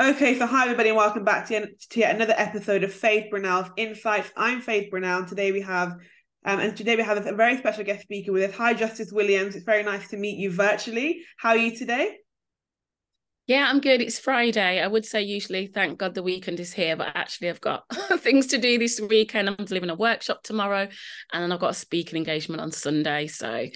Okay, so hi everybody, and welcome back to, to yet another episode of Faith Brunel's Insights. I'm Faith Brunel, and today we have, um, and today we have a very special guest speaker with us. Hi, Justice Williams. It's very nice to meet you virtually. How are you today? Yeah, I'm good. It's Friday. I would say usually, thank God the weekend is here, but actually, I've got things to do this weekend. I'm delivering a workshop tomorrow, and then I've got a speaking engagement on Sunday. So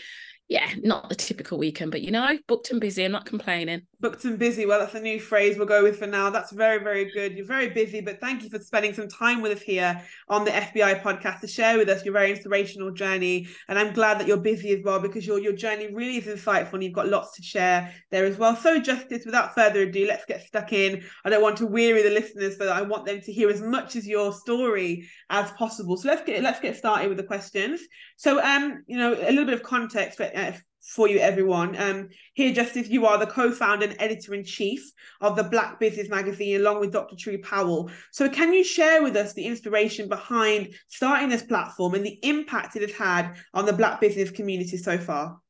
yeah, not the typical weekend, but you know, booked and busy. I'm not complaining. Booked and busy. Well, that's a new phrase we'll go with for now. That's very, very good. You're very busy, but thank you for spending some time with us here on the FBI podcast to share with us your very inspirational journey. And I'm glad that you're busy as well because your your journey really is insightful and you've got lots to share there as well. So, Justice, without further ado, let's get stuck in. I don't want to weary the listeners, so I want them to hear as much as your story as possible. So let's get let's get started with the questions. So, um, you know, a little bit of context for uh, for you, everyone. Um, here, Justice, you are the co-founder and editor-in-chief of the Black Business Magazine, along with Dr. True Powell. So, can you share with us the inspiration behind starting this platform and the impact it has had on the Black business community so far?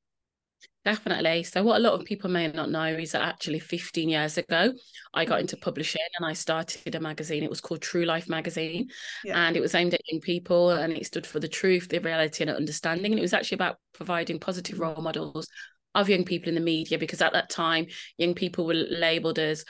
Definitely. So, what a lot of people may not know is that actually 15 years ago, I got into publishing and I started a magazine. It was called True Life Magazine. Yeah. And it was aimed at young people and it stood for the truth, the reality, and understanding. And it was actually about providing positive role models of young people in the media because at that time, young people were labeled as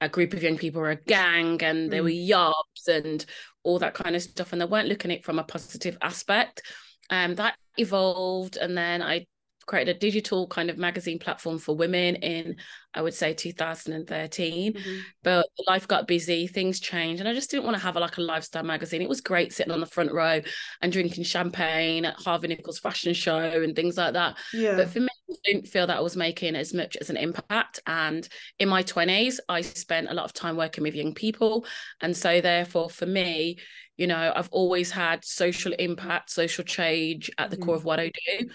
a group of young people were a gang and mm. they were yobs and all that kind of stuff. And they weren't looking at it from a positive aspect. Um, that evolved and then I created a digital kind of magazine platform for women in I would say 2013. Mm-hmm. But life got busy, things changed, and I just didn't want to have a, like a lifestyle magazine. It was great sitting on the front row and drinking champagne at Harvey Nichols fashion show and things like that. Yeah. But for me, I didn't feel that I was making as much as an impact. And in my 20s, I spent a lot of time working with young people. And so therefore for me, you know, I've always had social impact, social change at the mm-hmm. core of what I do.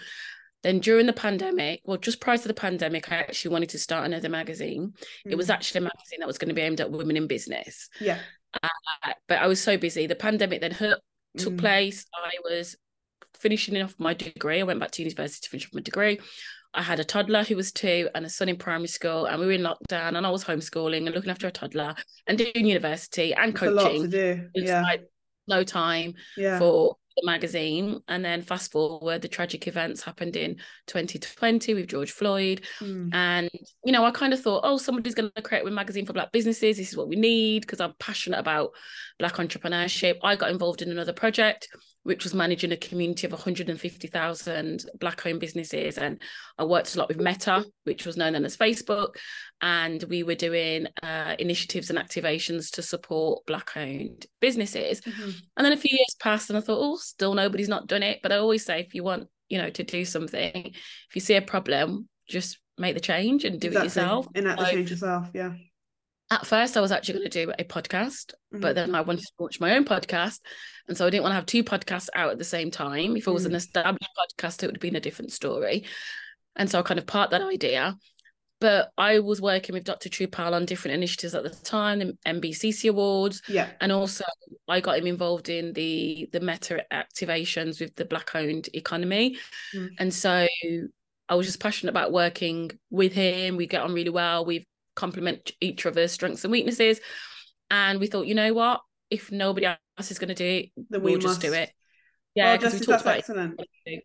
Then during the pandemic, well, just prior to the pandemic, I actually wanted to start another magazine. Mm. It was mm. actually a magazine that was going to be aimed at women in business. Yeah. Uh, but I was so busy. The pandemic then hit, took mm. place. I was finishing off my degree. I went back to university to finish off my degree. I had a toddler who was two and a son in primary school, and we were in lockdown, and I was homeschooling and looking after a toddler and doing university and coaching. a lot to do. Yeah. Like no time yeah. for the magazine and then fast forward the tragic events happened in 2020 with george floyd mm. and you know i kind of thought oh somebody's going to create a magazine for black businesses this is what we need because i'm passionate about black entrepreneurship i got involved in another project which was managing a community of 150,000 black owned businesses. And I worked a lot with Meta, which was known then as Facebook. And we were doing uh, initiatives and activations to support black owned businesses. Mm-hmm. And then a few years passed and I thought, oh, still nobody's not done it. But I always say, if you want, you know, to do something, if you see a problem, just make the change and do exactly. it yourself. Enact the change yourself. Yeah at first I was actually going to do a podcast, mm-hmm. but then I wanted to launch my own podcast. And so I didn't want to have two podcasts out at the same time. If it was mm-hmm. an mm. established podcast, it would have been a different story. And so I kind of part that idea. But I was working with Dr. True Powell on different initiatives at the time, the NBCC Awards. Yeah. And also I got him involved in the the meta activations with the black owned economy. Mm-hmm. And so I was just passionate about working with him. We get on really well. We've complement each other's strengths and weaknesses. And we thought, you know what? If nobody else is going to do it, we'll we just do it. Yeah, because well, we talked about excellent. it,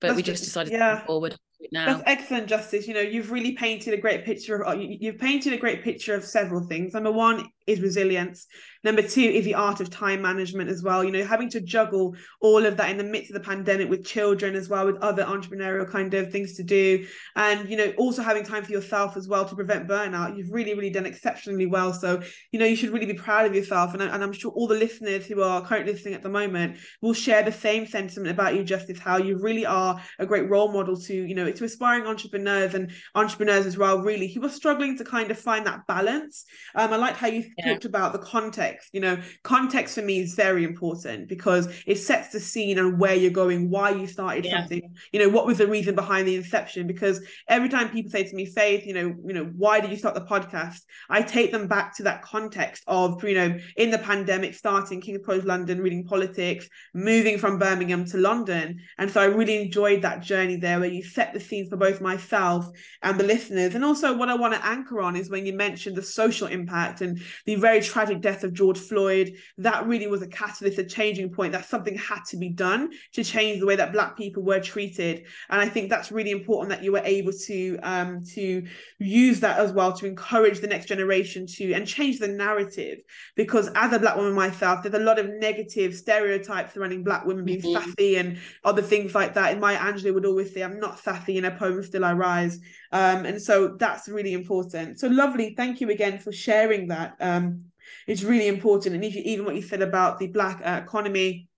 but that's we just decided yeah. to move forward now. That's excellent, Justice. You know, you've really painted a great picture of uh, you've painted a great picture of several things. Number one is resilience. Number two is the art of time management as well. You know, having to juggle all of that in the midst of the pandemic with children as well, with other entrepreneurial kind of things to do. And, you know, also having time for yourself as well to prevent burnout. You've really, really done exceptionally well. So, you know, you should really be proud of yourself. And, and I'm sure all the listeners who are currently listening at the moment will share the same sentiment about you, Justice, how you really are a great role model to, you know, to aspiring entrepreneurs and entrepreneurs as well, really, who are struggling to kind of find that balance. Um, I like how you yeah. talked about the context. You know, context for me is very important because it sets the scene and where you're going, why you started yeah. something. You know, what was the reason behind the inception? Because every time people say to me, Faith, you know, you know, why did you start the podcast? I take them back to that context of, you know, in the pandemic, starting King's College London, reading politics, moving from Birmingham to London, and so I really enjoyed that journey there where you set the scenes for both myself and the listeners. And also, what I want to anchor on is when you mentioned the social impact and the very tragic death of George Floyd. That really was a catalyst, a changing point. That something had to be done to change the way that Black people were treated. And I think that's really important that you were able to um, to use that as well to encourage the next generation to and change the narrative. Because as a Black woman myself, there's a lot of negative stereotypes surrounding Black women being mm-hmm. sassy and other things like that. And Maya Angelou would always say, I'm not sassy in a poem, Still I Rise. Um, and so that's really important. So lovely. Thank you again for sharing that. Um, it's really important. And even what you said about the Black uh, economy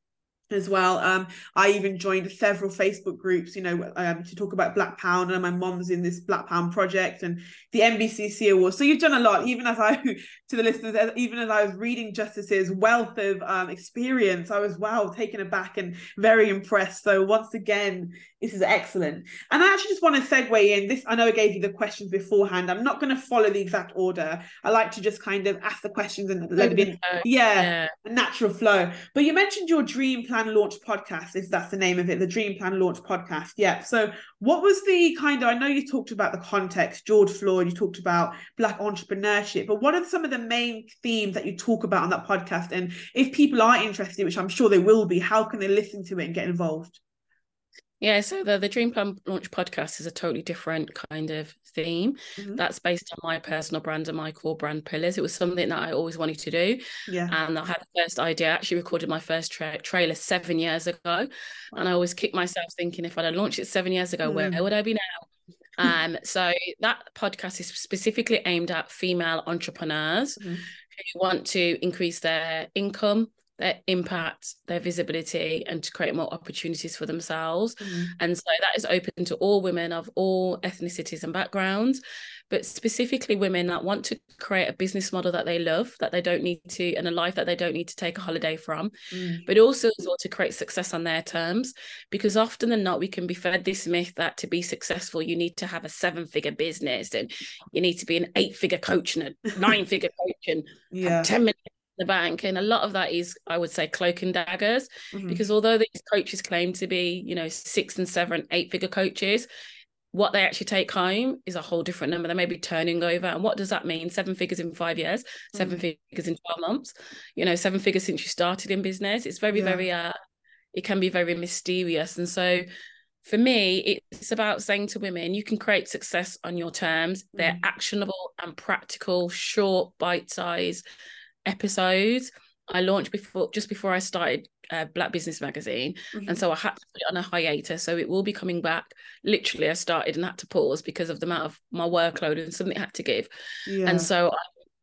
as well. Um, I even joined several Facebook groups, you know, um, to talk about Black Pound, and my mom's in this Black Pound project and the NBCC Awards. So you've done a lot, even as I, to the listeners, even as I was reading Justice's wealth of um, experience, I was wow, taken aback and very impressed. So once again, this is excellent. And I actually just want to segue in this. I know I gave you the questions beforehand. I'm not going to follow the exact order. I like to just kind of ask the questions and let it in. Yeah, yeah, a natural flow. But you mentioned your dream plan launch podcast, if that's the name of it, the dream plan launch podcast. Yeah. So what was the kind of, I know you talked about the context, George Floyd, you talked about Black entrepreneurship, but what are some of the main themes that you talk about on that podcast? And if people are interested, which I'm sure they will be, how can they listen to it and get involved? Yeah, so the, the Dream Plan Launch podcast is a totally different kind of theme. Mm-hmm. That's based on my personal brand and my core brand pillars. It was something that I always wanted to do. Yeah. And I had the first idea. I actually recorded my first tra- trailer seven years ago. Wow. And I always kick myself thinking if I'd have launched it seven years ago, mm. where would I be now? um, so that podcast is specifically aimed at female entrepreneurs mm-hmm. who want to increase their income, their impact, their visibility, and to create more opportunities for themselves. Mm. And so that is open to all women of all ethnicities and backgrounds, but specifically women that want to create a business model that they love, that they don't need to, and a life that they don't need to take a holiday from, mm. but also as well to create success on their terms. Because often than not, we can be fed this myth that to be successful, you need to have a seven figure business and you need to be an eight figure coach and a nine figure coach and yeah. 10 million the bank and a lot of that is i would say cloak and daggers mm-hmm. because although these coaches claim to be you know six and seven eight figure coaches what they actually take home is a whole different number they may be turning over and what does that mean seven figures in five years mm-hmm. seven figures in 12 months you know seven figures since you started in business it's very yeah. very uh it can be very mysterious and so for me, it's about saying to women, you can create success on your terms. They're mm. actionable and practical, short, bite size episodes. I launched before just before I started uh, Black Business Magazine, mm-hmm. and so I had to put it on a hiatus. So it will be coming back. Literally, I started and had to pause because of the amount of my workload and something I had to give. Yeah. And so I,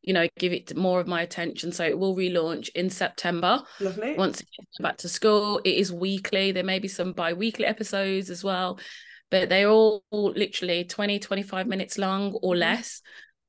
you know, give it more of my attention. So it will relaunch in September. Lovely. Once it gets back to school, it is weekly. There may be some bi-weekly episodes as well, but they're all, all literally 20, 25 minutes long or mm-hmm. less.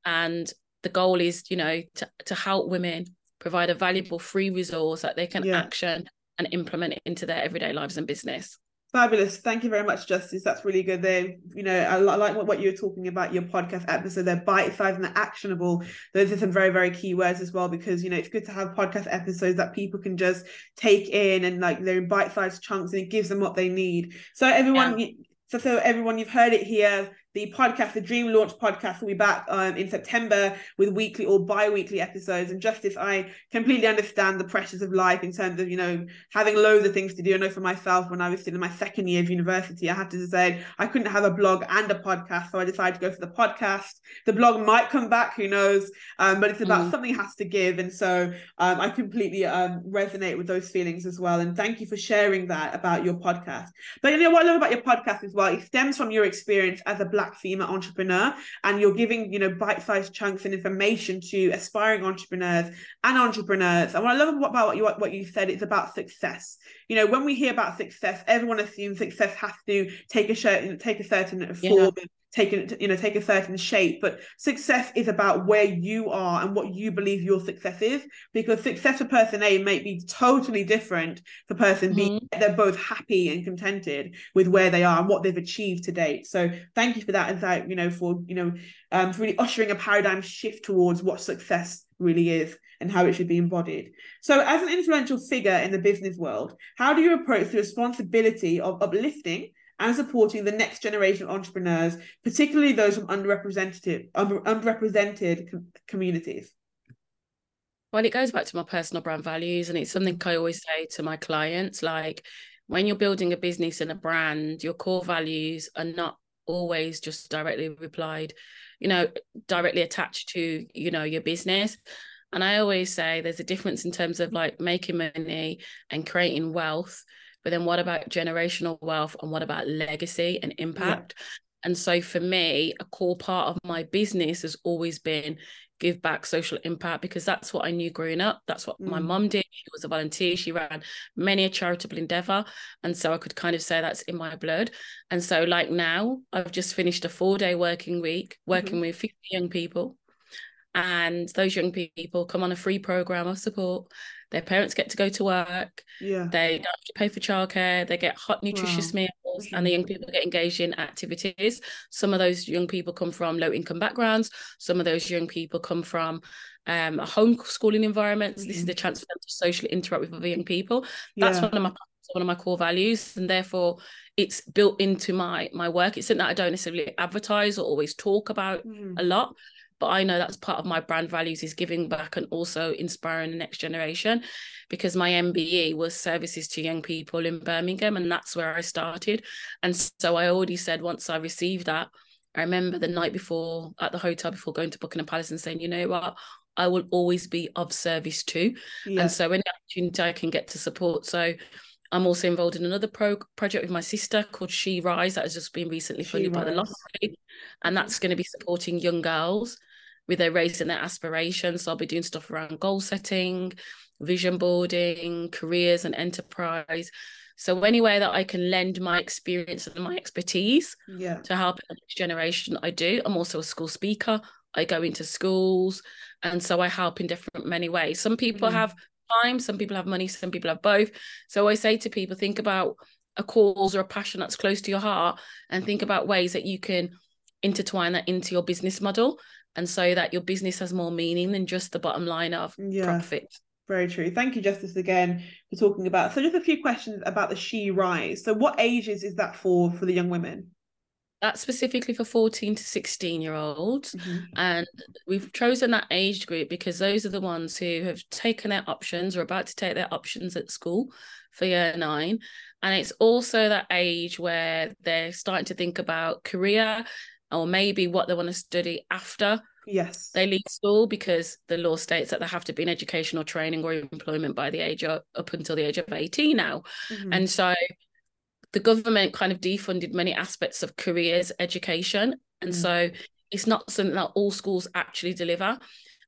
And the goal is you know to, to help women provide a mm-hmm. valuable free resource that they can yeah. action and implement into their everyday lives and business Fabulous. Thank you very much, Justice. That's really good. there. you know, I like what, what you were talking about your podcast episode. They're bite-sized and they're actionable. Those are some very, very key words as well, because you know, it's good to have podcast episodes that people can just take in and like they're in bite-sized chunks and it gives them what they need. So everyone yeah. so so everyone, you've heard it here the podcast, the Dream Launch podcast, will be back um, in September with weekly or bi-weekly episodes. And Justice, I completely understand the pressures of life in terms of, you know, having loads of things to do. I know for myself, when I was still in my second year of university, I had to decide I couldn't have a blog and a podcast. So I decided to go for the podcast. The blog might come back, who knows? Um, but it's about mm. something has to give. And so um, I completely um, resonate with those feelings as well. And thank you for sharing that about your podcast. But you know what I love about your podcast as well? It stems from your experience as a Black black female entrepreneur and you're giving you know bite-sized chunks and information to aspiring entrepreneurs and entrepreneurs. And what i love about what you what you said it's about success. You know when we hear about success everyone assumes success has to take a certain take a certain form yeah. take a, you know take a certain shape but success is about where you are and what you believe your success is because success for person a may be totally different for person mm-hmm. b they're both happy and contented with where they are and what they've achieved to date so thank you for that insight you know for you know um for really ushering a paradigm shift towards what success really is and how it should be embodied. So, as an influential figure in the business world, how do you approach the responsibility of uplifting and supporting the next generation of entrepreneurs, particularly those from underrepresented underrepresented communities? Well, it goes back to my personal brand values, and it's something I always say to my clients. Like when you're building a business and a brand, your core values are not always just directly replied, you know, directly attached to, you know, your business. And I always say there's a difference in terms of like making money and creating wealth. But then what about generational wealth and what about legacy and impact? Yeah. And so for me, a core part of my business has always been give back social impact because that's what I knew growing up. That's what mm. my mum did. She was a volunteer. She ran many a charitable endeavor. And so I could kind of say that's in my blood. And so, like now, I've just finished a four day working week working mm-hmm. with 50 young people. And those young people come on a free program of support. Their parents get to go to work. Yeah. They don't have to pay for childcare. They get hot, nutritious wow. meals, and the young people get engaged in activities. Some of those young people come from low income backgrounds. Some of those young people come from um, homeschooling environments. Mm-hmm. This is mm-hmm. the chance for them to socially interact with other young people. That's yeah. one of my one of my core values, and therefore it's built into my my work. It's something that I don't necessarily advertise or always talk about mm. a lot, but i know that's part of my brand values is giving back and also inspiring the next generation because my mbe was services to young people in birmingham and that's where i started. And so i already said once i received that i remember the night before at the hotel before going to buckingham palace and saying you know what? I will always be of service too yeah. and so any opportunity i can get to support. So I'm also involved in another pro- project with my sister called She Rise that has just been recently funded by the lottery, and that's going to be supporting young girls with their raising their aspirations. So I'll be doing stuff around goal setting, vision boarding, careers and enterprise. So anywhere that I can lend my experience and my expertise yeah. to help the next generation, I do. I'm also a school speaker. I go into schools and so I help in different many ways. Some people mm. have time, some people have money, some people have both. So I say to people, think about a cause or a passion that's close to your heart and think about ways that you can intertwine that into your business model and so that your business has more meaning than just the bottom line of yeah. profit. Very true. Thank you, Justice, again for talking about. So, just a few questions about the She Rise. So, what ages is that for for the young women? That's specifically for 14 to 16 year olds. Mm-hmm. And we've chosen that age group because those are the ones who have taken their options or about to take their options at school for year nine. And it's also that age where they're starting to think about career or maybe what they want to study after yes they leave school because the law states that they have to be in educational training or employment by the age of up until the age of 18 now mm-hmm. and so the government kind of defunded many aspects of careers education and mm-hmm. so it's not something that all schools actually deliver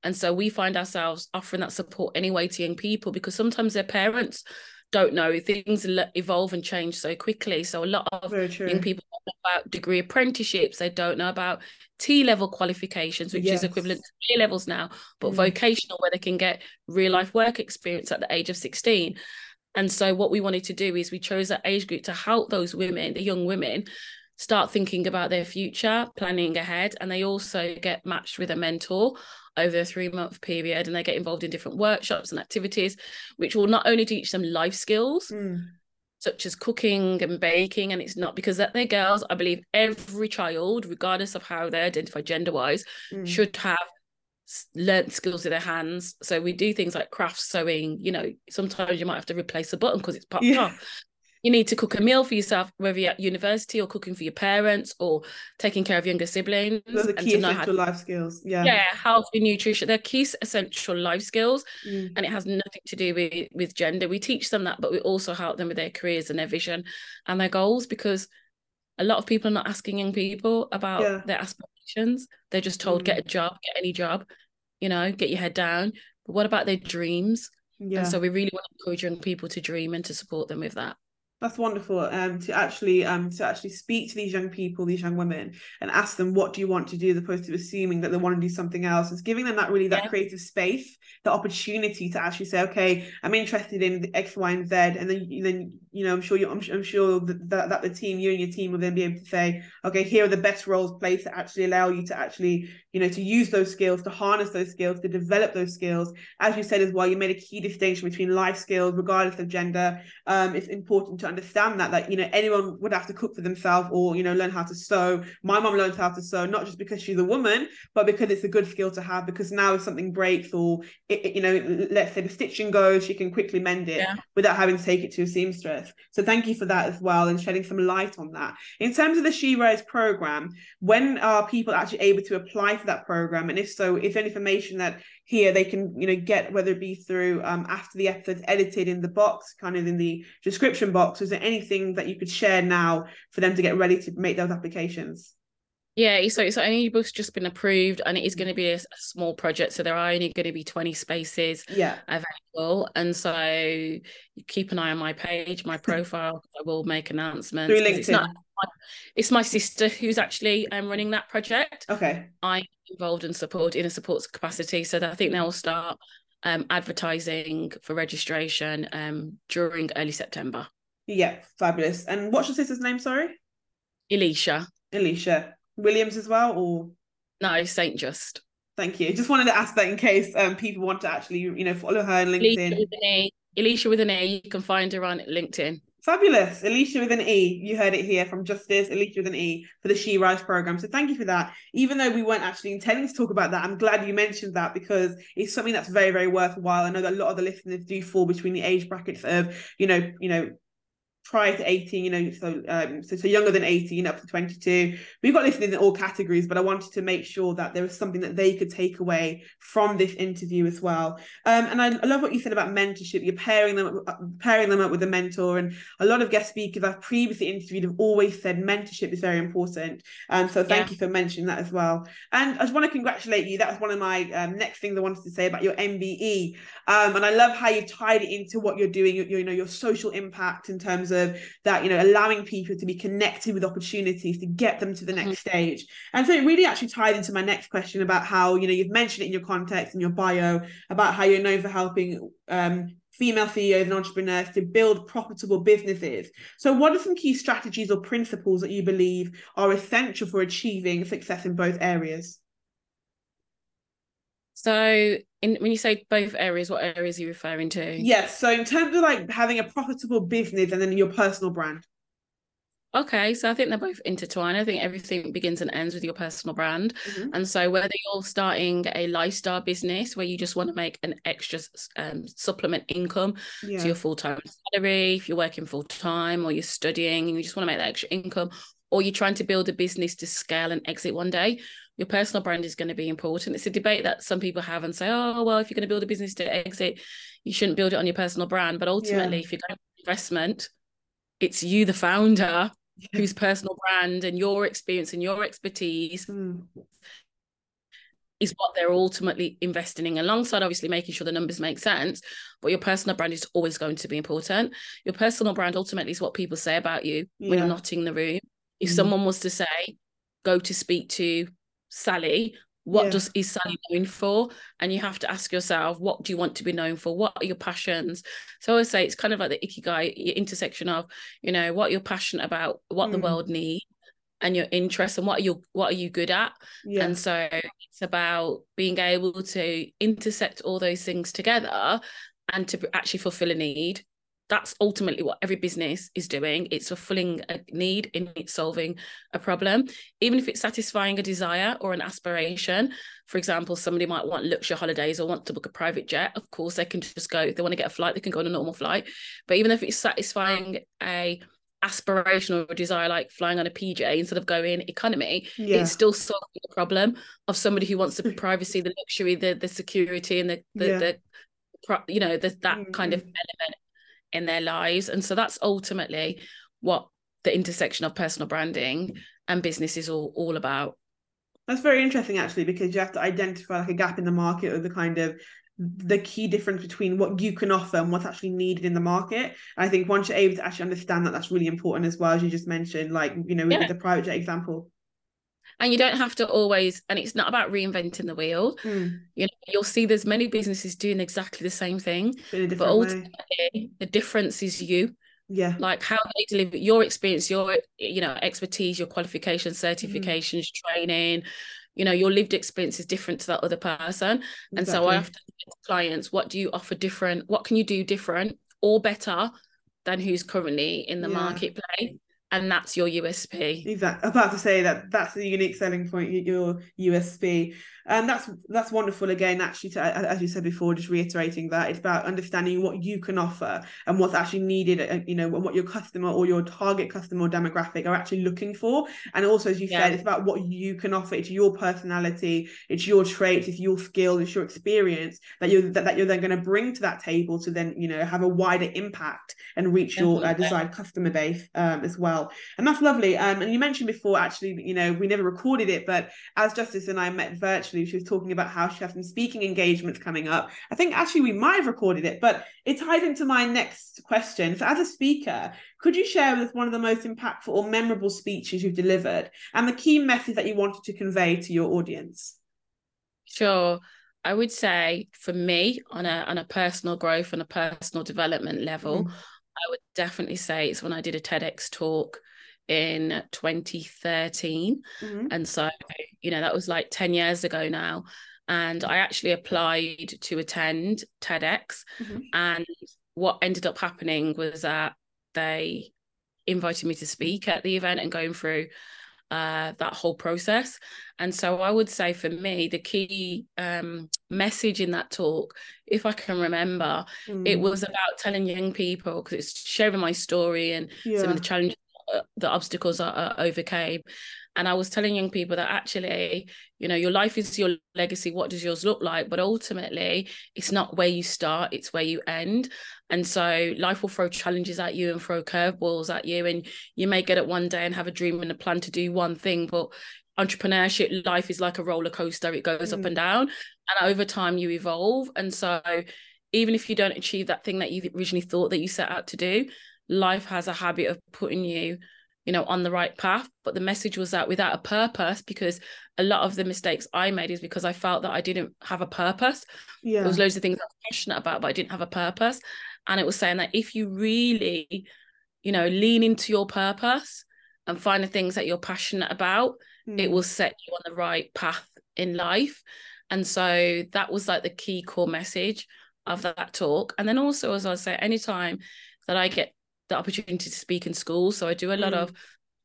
and so we find ourselves offering that support anyway to young people because sometimes their parents don't know things evolve and change so quickly so a lot of young people don't know about degree apprenticeships they don't know about t level qualifications which yes. is equivalent to a levels now but mm. vocational where they can get real life work experience at the age of 16 and so what we wanted to do is we chose that age group to help those women the young women start thinking about their future planning ahead and they also get matched with a mentor over a three month period and they get involved in different workshops and activities which will not only teach them life skills mm. such as cooking and baking and it's not because that they're girls i believe every child regardless of how they identify gender wise mm. should have learned skills with their hands so we do things like craft sewing you know sometimes you might have to replace a button because it's popped yeah. off you need to cook a meal for yourself, whether you're at university or cooking for your parents or taking care of younger siblings. Those are key essential to, life skills. Yeah. Yeah, healthy nutrition. They're key essential life skills. Mm. And it has nothing to do with, with gender. We teach them that, but we also help them with their careers and their vision and their goals because a lot of people are not asking young people about yeah. their aspirations. They're just told, mm. get a job, get any job, you know, get your head down. But what about their dreams? Yeah. And so we really want to encourage young people to dream and to support them with that. That's wonderful. Um, to actually um to actually speak to these young people, these young women, and ask them what do you want to do, as opposed to assuming that they want to do something else. It's giving them that really that yeah. creative space, the opportunity to actually say, okay, I'm interested in X, Y, and Z, and then then you know, I'm sure you, I'm, I'm sure that, that, that the team, you and your team will then be able to say, okay, here are the best roles placed to actually allow you to actually, you know, to use those skills, to harness those skills, to develop those skills. As you said as well, you made a key distinction between life skills, regardless of gender. Um, it's important to understand that, that, you know, anyone would have to cook for themselves or, you know, learn how to sew. My mom learned how to sew, not just because she's a woman, but because it's a good skill to have, because now if something breaks or, it, it, you know, let's say the stitching goes, she can quickly mend it yeah. without having to take it to a seamstress. So thank you for that as well and shedding some light on that. In terms of the She Rise program, when are people actually able to apply for that program? And if so, is there information that here they can, you know, get whether it be through um, after the episode's edited in the box, kind of in the description box? Is there anything that you could share now for them to get ready to make those applications? Yeah, so so any book's just been approved, and it is going to be a, a, small project, so there are only going to be twenty spaces yeah available, and so keep an eye on my page, my profile. I will make announcements. Through LinkedIn. It's, not, it's my sister who's actually um, running that project. Okay, I'm involved in support in a support capacity, so I think they will start um, advertising for registration um, during early September. Yeah, fabulous. And what's your sister's name? Sorry, Alicia. Alicia. Williams as well, or no, Saint Just. Thank you. Just wanted to ask that in case um, people want to actually, you know, follow her on LinkedIn. Alicia with an E. Alicia with an E. You can find her on LinkedIn. Fabulous. Alicia with an E. You heard it here from Justice, Alicia with an E for the She Rise program. So thank you for that. Even though we weren't actually intending to talk about that, I'm glad you mentioned that because it's something that's very, very worthwhile. I know that a lot of the listeners do fall between the age brackets of, you know, you know, prior to 18 you know so um so, so younger than 18 up to 22 we've got listeners in all categories but i wanted to make sure that there was something that they could take away from this interview as well. Um and i, I love what you said about mentorship. You're pairing them uh, pairing them up with a mentor and a lot of guest speakers i've previously interviewed have always said mentorship is very important. Um so thank yeah. you for mentioning that as well. And i just want to congratulate you. That was one of my um, next things i wanted to say about your mbe um and i love how you tied it into what you're doing your, you know your social impact in terms of of that you know allowing people to be connected with opportunities to get them to the next mm-hmm. stage and so it really actually tied into my next question about how you know you've mentioned it in your context in your bio about how you're known for helping um, female CEOs and entrepreneurs to build profitable businesses. So, what are some key strategies or principles that you believe are essential for achieving success in both areas? So, in when you say both areas, what areas are you referring to? Yes. So, in terms of like having a profitable business and then your personal brand. Okay, so I think they're both intertwined. I think everything begins and ends with your personal brand. Mm-hmm. And so, whether you're starting a lifestyle business where you just want to make an extra um, supplement income yeah. to your full time salary, if you're working full time or you're studying and you just want to make that extra income, or you're trying to build a business to scale and exit one day, your personal brand is going to be important. It's a debate that some people have and say, oh, well, if you're going to build a business to exit, you shouldn't build it on your personal brand. But ultimately, yeah. if you're going investment, it's you, the founder, yeah. whose personal brand and your experience and your expertise mm. is what they're ultimately investing in, alongside obviously making sure the numbers make sense. But your personal brand is always going to be important. Your personal brand ultimately is what people say about you yeah. when you're not in the room. If mm. someone was to say, go to speak to Sally, what yeah. does is Sally known for? And you have to ask yourself, what do you want to be known for? What are your passions? So I would say it's kind of like the ikigai intersection of, you know, what you're passionate about, what mm. the world needs, and your interests, and what are you what are you good at? Yeah. And so it's about being able to intersect all those things together and to actually fulfill a need that's ultimately what every business is doing it's fulfilling a need in solving a problem even if it's satisfying a desire or an aspiration for example somebody might want luxury holidays or want to book a private jet of course they can just go if they want to get a flight they can go on a normal flight but even if it's satisfying a aspiration or desire like flying on a PJ instead of going economy, yeah. it's still solving the problem of somebody who wants the privacy, the luxury, the the security, and the the, yeah. the you know the, that mm-hmm. kind of element in their lives. And so that's ultimately what the intersection of personal branding and business is all, all about. That's very interesting actually, because you have to identify like a gap in the market or the kind of the key difference between what you can offer and what's actually needed in the market. I think once you're able to actually understand that, that's really important as well, as you just mentioned, like, you know, with yeah. the private jet example and you don't have to always and it's not about reinventing the wheel mm. you know you'll see there's many businesses doing exactly the same thing but ultimately way. the difference is you yeah like how they deliver your experience your you know expertise your qualifications mm-hmm. certifications mm-hmm. training you know your lived experience is different to that other person exactly. and so i have to clients what do you offer different what can you do different or better than who's currently in the yeah. marketplace and that's your USP. Exactly. I'm about to say that that's the unique selling point, your USP and that's that's wonderful again actually to, as you said before just reiterating that it's about understanding what you can offer and what's actually needed uh, you know what your customer or your target customer or demographic are actually looking for. And also as you yeah. said it's about what you can offer. It's your personality it's your traits it's your skill it's your experience that you're that, that you're then going to bring to that table to then you know have a wider impact and reach your uh, desired customer base um, as well. And that's lovely. Um, and you mentioned before actually you know we never recorded it but as justice and i met virtually actually. She was talking about how she has some speaking engagements coming up. I think actually we might have recorded it, but it ties into my next question. So, as a speaker, could you share with us one of the most impactful or memorable speeches you've delivered and the key message that you wanted to convey to your audience? Sure. I would say for me, on a on a personal growth and a personal development level, mm. I would definitely say it's when I did a TEDx talk in 2013. Mm-hmm. And so, you know, that was like 10 years ago now. And I actually applied to attend TEDx. Mm-hmm. And what ended up happening was that they invited me to speak at the event and going through uh, that whole process. And so I would say for me, the key um, message in that talk, if I can remember, mm. it was about telling young people, because it's sharing my story and yeah. some of the challenges the obstacles I, I overcame. And I was telling young people that actually, you know, your life is your legacy. What does yours look like? But ultimately, it's not where you start, it's where you end. And so life will throw challenges at you and throw curveballs at you. And you may get it one day and have a dream and a plan to do one thing, but entrepreneurship life is like a roller coaster it goes mm. up and down and over time you evolve and so even if you don't achieve that thing that you originally thought that you set out to do life has a habit of putting you you know on the right path. But the message was that without a purpose because a lot of the mistakes i made is because i felt that i didn't have a purpose. Yeah there was loads of things i was passionate about but i didn't have a purpose. And it was saying that if you really you know lean into your purpose and find the things that you're passionate about mm. it will set you on the right path in life. And so that was like the key core message of that talk. And then also as i say anytime that i get the opportunity to speak in schools. So I do a lot mm. of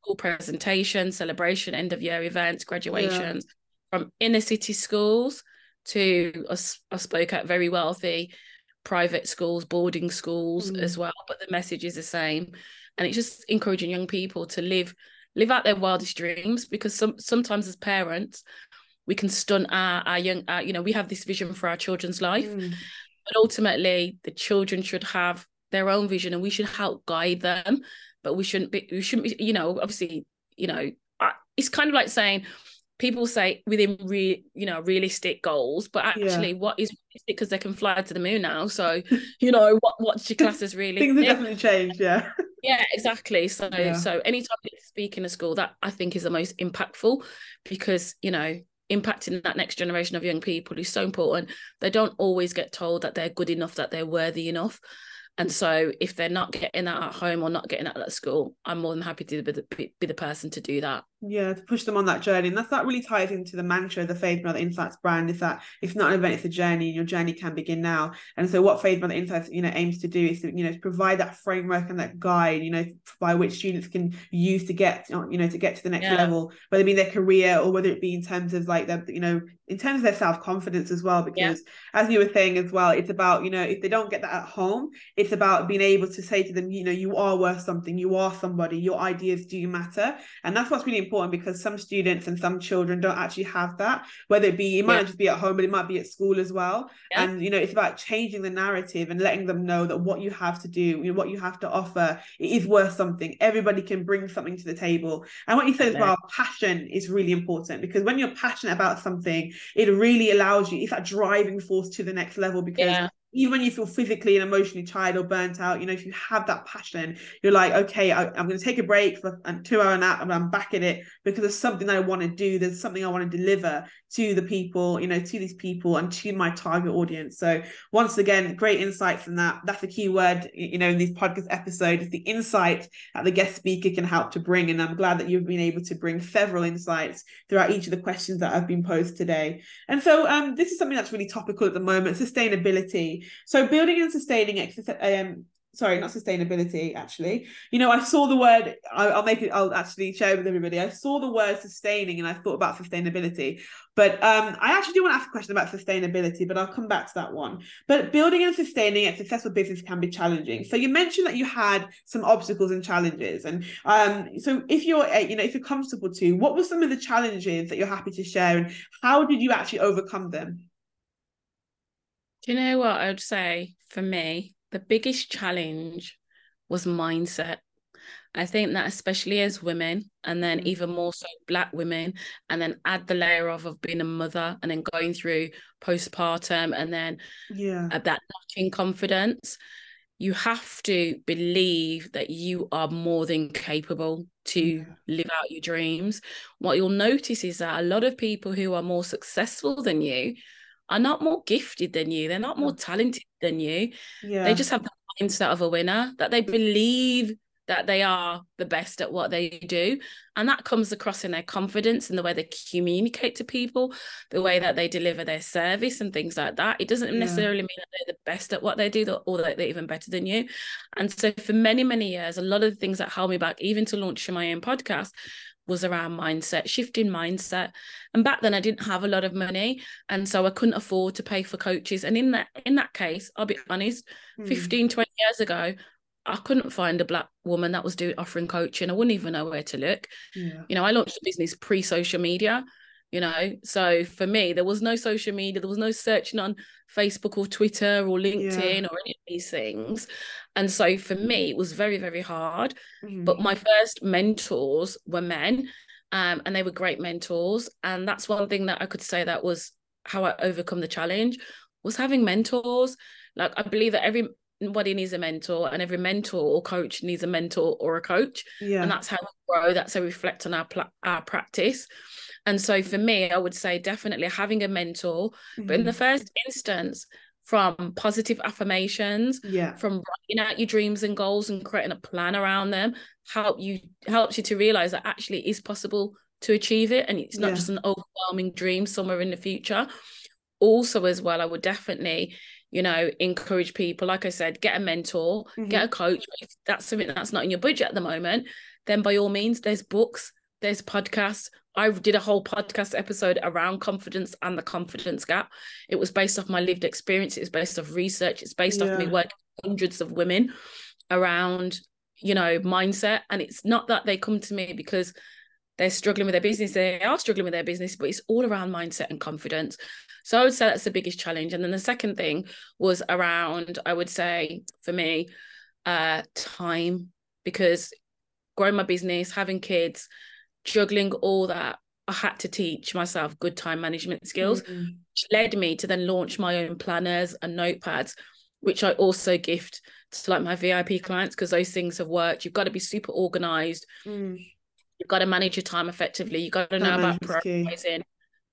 school presentations, celebration, end of year events, graduations yeah. from inner city schools to I spoke at very wealthy private schools, boarding schools mm. as well. But the message is the same. And it's just encouraging young people to live live out their wildest dreams because some sometimes as parents we can stunt our, our young our, you know we have this vision for our children's life mm. but ultimately the children should have their own vision and we should help guide them but we shouldn't be we shouldn't be you know obviously you know it's kind of like saying people say within real you know realistic goals but actually yeah. what is realistic because they can fly to the moon now so you know what what's your class is really things have definitely changed yeah yeah exactly so yeah. so anytime you speak in a school that i think is the most impactful because you know impacting that next generation of young people is so important they don't always get told that they're good enough that they're worthy enough and so if they're not getting that at home or not getting that at school, I'm more than happy to be the, be the person to do that yeah to push them on that journey. And that's that really ties into the mantra the faith Brunel insights brand is that it's not an event it's a journey and your journey can begin now. And so what faith Brunel insights you know aims to do is to you know provide that framework and that guide you know by which students can use to get you know to get to the next yeah. level whether it be their career or whether it be in terms of like their you know in terms of their self-confidence as well. Because yeah. as you were saying as well it's about you know if they don't get that at home it's about being able to say to them you know you are worth something. You are somebody. Your ideas do matter. And that's what's really important important because some students and some children don't actually have that whether it be it might yeah. just be at home but it might be at school as well. Yeah. and you know it's about changing the narrative and letting them know that what you have to do you know what you have to offer it is worth something. Everybody can bring something to the table. And what you said as well passion is really important because when you're passionate about something it really allows you it's that driving force to the next level because yeah even when you feel physically and emotionally tired or burnt out, you know, if you have that passion, you're like, okay, I, am going to take a break for a two hour nap and I'm back at it because there's something I want to do. There's something I want to deliver to the people, you know, to these people and to my target audience. So once again, great insights from that. That's a key word, you know, in these podcast episodes, the insight that the guest speaker can help to bring. And I'm glad that you've been able to bring several insights throughout each of the questions that have been posed today. And so um, this is something that's really topical at the moment, sustainability. So building and sustaining um, sorry, not sustainability, actually. You know, I saw the word, I, will make it, I'll actually share with everybody. I saw the word sustaining and I thought about sustainability. But um, I actually do want to ask a question about sustainability, but I'll come back to that one. But building and sustaining a successful business can be challenging. So you mentioned that you had some obstacles and challenges. And um, so if you're, uh, you know, if you're comfortable to, what were some of the challenges that you're happy to share and how did you actually overcome them? Do you know what I would say for me? The biggest challenge was mindset. I think that especially as women, and then mm. even more so black women, and then add the layer of of being a mother, and then going through postpartum, and then yeah, that lacking confidence. You have to believe that you are more than capable to yeah. live out your dreams. What you'll notice is that a lot of people who are more successful than you are not more gifted than you. They're not more talented than you. Yeah. They just have the mindset of a winner that they believe that they are the best at what they do. And that comes across in their confidence and the way they communicate to people, the way that they deliver their service and things like that. It doesn't yeah. necessarily mean that they're the best at what they do or that they're even better than you. And so for many, many years, a lot of the things that held me back, even to launching my own podcast, was around mindset, shifting mindset. And back then I didn't have a lot of money. And so I couldn't afford to pay for coaches. And in that in that case, I'll be honest, mm. 15, 20 years ago, I couldn't find a black woman that was doing offering coaching. I wouldn't even know where to look. Yeah. You know, I launched a business pre-social media, you know. So for me, there was no social media, there was no searching on Facebook or Twitter or LinkedIn yeah. or any of these things. And so for me, it was very, very hard. Mm-hmm. But my first mentors were men, um, and they were great mentors. And that's one thing that I could say that was how I overcome the challenge was having mentors. Like I believe that everybody needs a mentor, and every mentor or coach needs a mentor or a coach. Yeah. And that's how we grow. That's how we reflect on our pl- our practice. And so for me, I would say definitely having a mentor. Mm-hmm. But in the mm-hmm. first instance, from positive affirmations, yeah, from writing out your dreams and goals and creating a plan around them, help you helps you to realize that actually it is possible to achieve it and it's not yeah. just an overwhelming dream somewhere in the future. Also, as well, I would definitely you know, encourage people. Like I said, get a mentor, mm-hmm. get a coach. If that's something that's not in your budget at the moment, then by all means, there's books, there's podcasts. I did a whole podcast episode around confidence and the confidence gap. It was based off my lived experience. It's based off research. It's based yeah. off me working hundreds of women around, you know, mindset. And it's not that they come to me because they're struggling with their business. They are struggling with their business, but it's all around mindset and confidence. So I would say that's the biggest challenge. And then the second thing was around, I would say for me, uh, time, because growing my business, having kids, juggling all that, I had to teach myself good time management skills, mm-hmm. which led me to then launch my own planners and notepads, which I also gift to like my VIP clients because those things have worked. You've got to be super organized. Mm. You've got to manage your time effectively. You've got to know about prioritizing,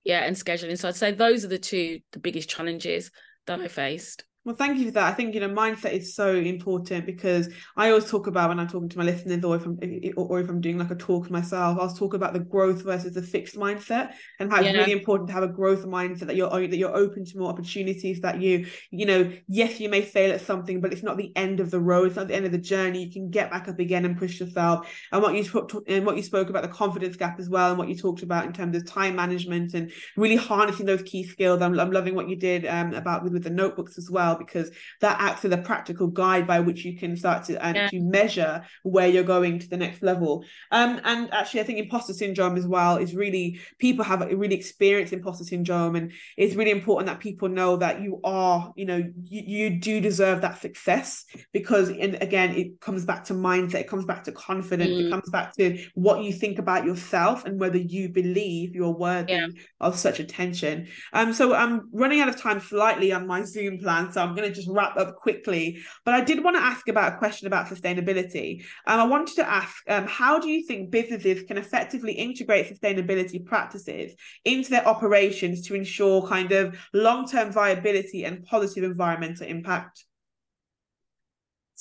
yeah, and scheduling. So I'd say those are the two the biggest challenges that I faced. Well, thank you for that. I think you know mindset is so important because I always talk about when I'm talking to my listeners, or if I'm or if I'm doing like a talk myself, I'll talk about the growth versus the fixed mindset and how yeah. it's really important to have a growth mindset that you're that you're open to more opportunities. That you you know yes you may fail at something, but it's not the end of the road. It's not the end of the journey. You can get back up again and push yourself. And what you talked and what you spoke about the confidence gap as well, and what you talked about in terms of time management and really harnessing those key skills. I'm, I'm loving what you did um, about with, with the notebooks as well well because that acts as a practical guide by which you can start to and yeah. to measure where you're going to the next level um and actually i think imposter syndrome as well is really people have really experienced imposter syndrome and it's really important that people know that you are you know you, you do deserve that success because and again it comes back to mindset it comes back to confidence mm. it comes back to what you think about yourself and whether you believe you're worthy yeah. of such attention um so i'm running out of time slightly on my zoom plan so so I'm going to just wrap up quickly. But I did want to ask about a question about sustainability. Um, I wanted to ask, um, how do you think businesses can effectively integrate sustainability practices into their operations to ensure kind of long-term viability and positive environmental impact?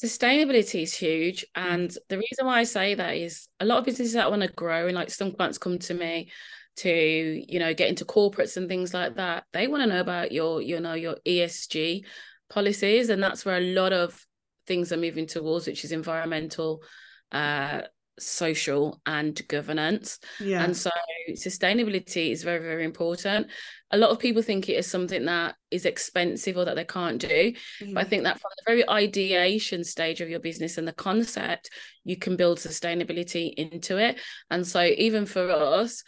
Sustainability is huge. And the reason why I say that is a lot of businesses that want to grow and like some clients come to me to, you know, get into corporates and things like that. They want to know about your, you know, your ESG policies. And that's where a lot of things are moving towards, which is environmental, uh, social and governance. Yeah. And so sustainability is very, very important. A lot of people think it is something that is expensive or that they can't do. Mm-hmm. But I mm-hmm. think that from the very ideation stage of your business and the concept, you can build sustainability into it. And so even for us,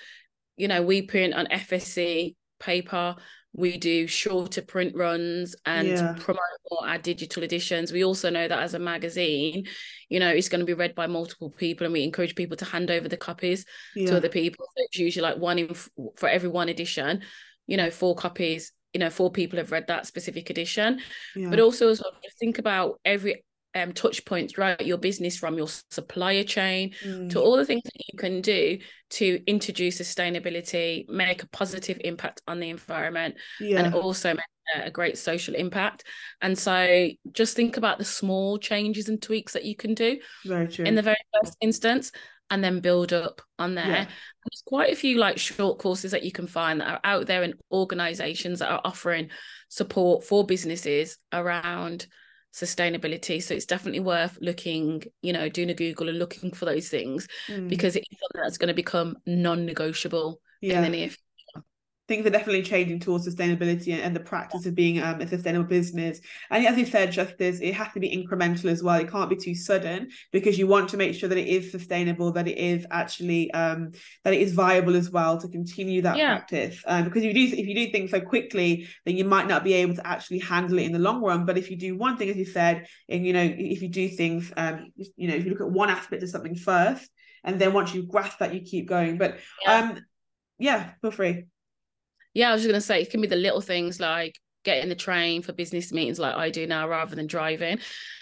you know, we print on FSC paper we do shorter print runs and yeah. promote more our digital editions. We also know that as a magazine, you know, it's going to be read by multiple people, and we encourage people to hand over the copies yeah. to other people. So it's usually like one in for every one edition, you know, four copies. You know, four people have read that specific edition. Yeah. But also, as well, think about every um, touch points throughout your business from your supplier chain mm. to all the things that you can do to introduce sustainability, make a positive impact on the environment, yeah. and also make a great social impact. And so just think about the small changes and tweaks that you can do in the very first instance and then build up on there. Yeah. There's quite a few like short courses that you can find that are out there in organizations that are offering support for businesses around sustainability. So it's definitely worth looking, you know, doing a Google and looking for those things mm. because it's something that's going to become non-negotiable yeah. in the near things are definitely changing towards sustainability and, the practice of being um, a sustainable business. And as you said, Justice, it has to be incremental as well. It can't be too sudden because you want to make sure that it is sustainable, that it is actually um, that it is viable as well to continue that yeah. practice. Um, because if you do if you do things so quickly, then you might not be able to actually handle it in the long run. But if you do one thing, as you said, and you know, if you do things, um, you know, if you look at one aspect of something first, and then once you grasp that, you keep going. But yeah. um, yeah, feel free yeah, I was just gonna say it can be the little things like getting the train for business meetings like I do now rather than driving.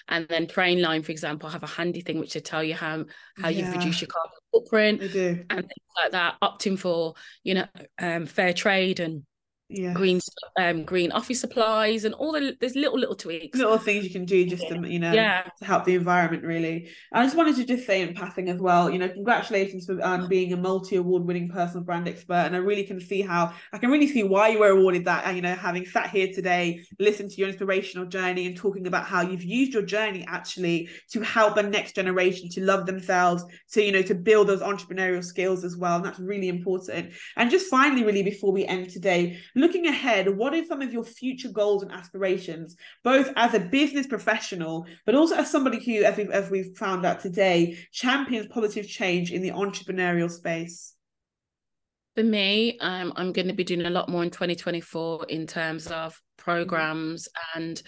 And then Trainline, for example, have a handy thing which will tell you how how yeah. you've reduced your carbon footprint and things like that, opting for, you know, um, fair trade and yeah. green um green office supplies and all the there's little little tweaks. Little things you can do just to you know yeah. to help the environment really. I just wanted to just say in passing as well you know congratulations for um, being a multi-award winning personal brand expert. And i really can see how i can really see why you were awarded that. And you know having sat here today listened to your inspirational journey and talking about how you've used your journey actually to help a next generation to love themselves to you know to build those entrepreneurial skills as well. And that's really important. And just finally really before we end today looking ahead, what are some of your future goals and aspirations, both as a business professional, but also as somebody who, as we've, as we've found out today, champions positive change in the entrepreneurial space? For me, um, I'm going to be doing a lot more in 2024 in terms of programs and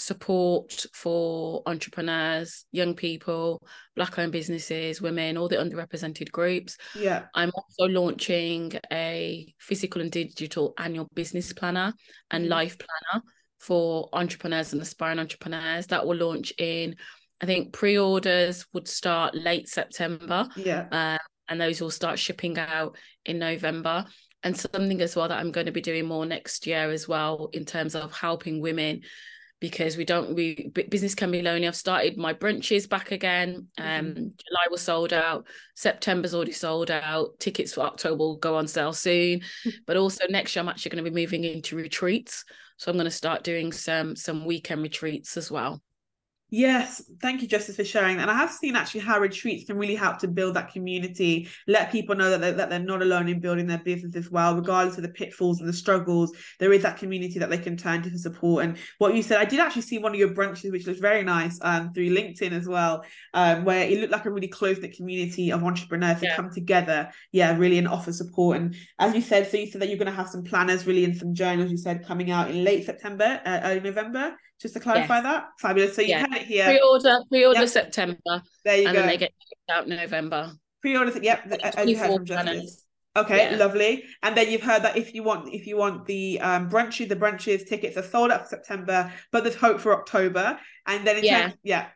support for entrepreneurs, young people, black owned businesses, women, all the underrepresented groups. Yeah. I'm also launching a physical and digital annual business planner and mm-hmm. life planner for entrepreneurs and aspiring entrepreneurs that will launch in I think pre-orders would start late September. Yeah. Uh, and those will start shipping out in November and something as well that I'm going to be doing more next year as well in terms of helping women because we don't we business can be lonely. I've started my brunches back again. Um, mm-hmm. July was sold out. September's already sold out. Tickets for October will go on sale soon. but also next year, I'm actually going to be moving into retreats. So I'm going to start doing some some weekend retreats as well. Yes, thank you, Justice, for sharing that. And I have seen actually how retreats can really help to build that community, let people know that they're, that they're not alone in building their business as well, regardless of the pitfalls and the struggles. There is that community that they can turn to for support. And what you said, I did actually see one of your brunches, which looks very nice, um, through LinkedIn as well, um, where it looked like a really close knit community of entrepreneurs yeah. to come together, yeah, really and offer support. And as you said, so you said that you're going to have some planners, really, and some journals. You said coming out in late September, uh, early November just to clarify yes. that fabulous so you yeah. had it here pre-order pre-order yep. september there you and go then they get out november pre-order yep as you heard from Justice. Okay, yeah. lovely. And then you've heard that if you want if you want the um brunches, the brunches tickets are sold out for September, but there's hope for October. And then in yeah. terms, yeah.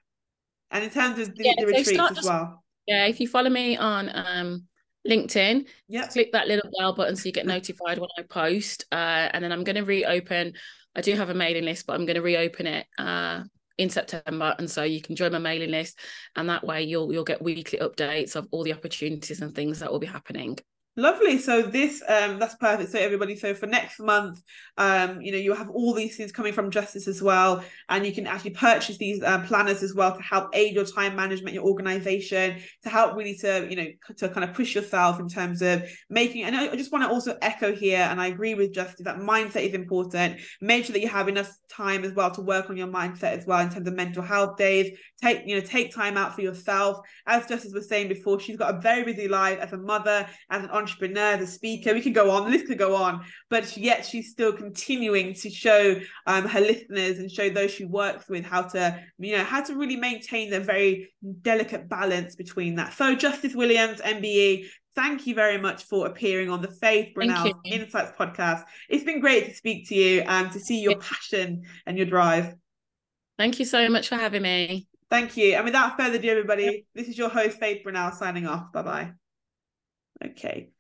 And in terms of the, yeah, the retreats as just, well. Yeah, if you follow me on um LinkedIn, yeah, click that little bell button so you get notified when I post. Uh, and then I'm going to reopen. I do have a mailing list, but I'm going to reopen it uh, in September, and so you can join my mailing list, and that way you'll you'll get weekly updates of all the opportunities and things that will be happening. Lovely. So this um that's perfect. So everybody, so for next month, um, you know, you have all these things coming from Justice as well, and you can actually purchase these uh, planners as well to help aid your time management, your organization, to help really to you know to kind of push yourself in terms of making. And I just want to also echo here, and I agree with Justice that mindset is important. Make sure that you have enough time as well to work on your mindset as well in terms of mental health days. Take you know take time out for yourself. As Justice was saying before, she's got a very busy life as a mother, as an entrepreneur, the speaker. We could go on, the list could go on, but yet she's still continuing to show um, her listeners and show those she works with how to, you know, how to really maintain the very delicate balance between that. So, Justice Williams, MBE, thank you very much for appearing on the Faith Brunel Insights podcast. It's been great to speak to you and to see your passion and your drive. Thank you so much for having me. Thank you. And without further ado, everybody, this is your host, Faith Brunel, signing off. Bye bye. Okay.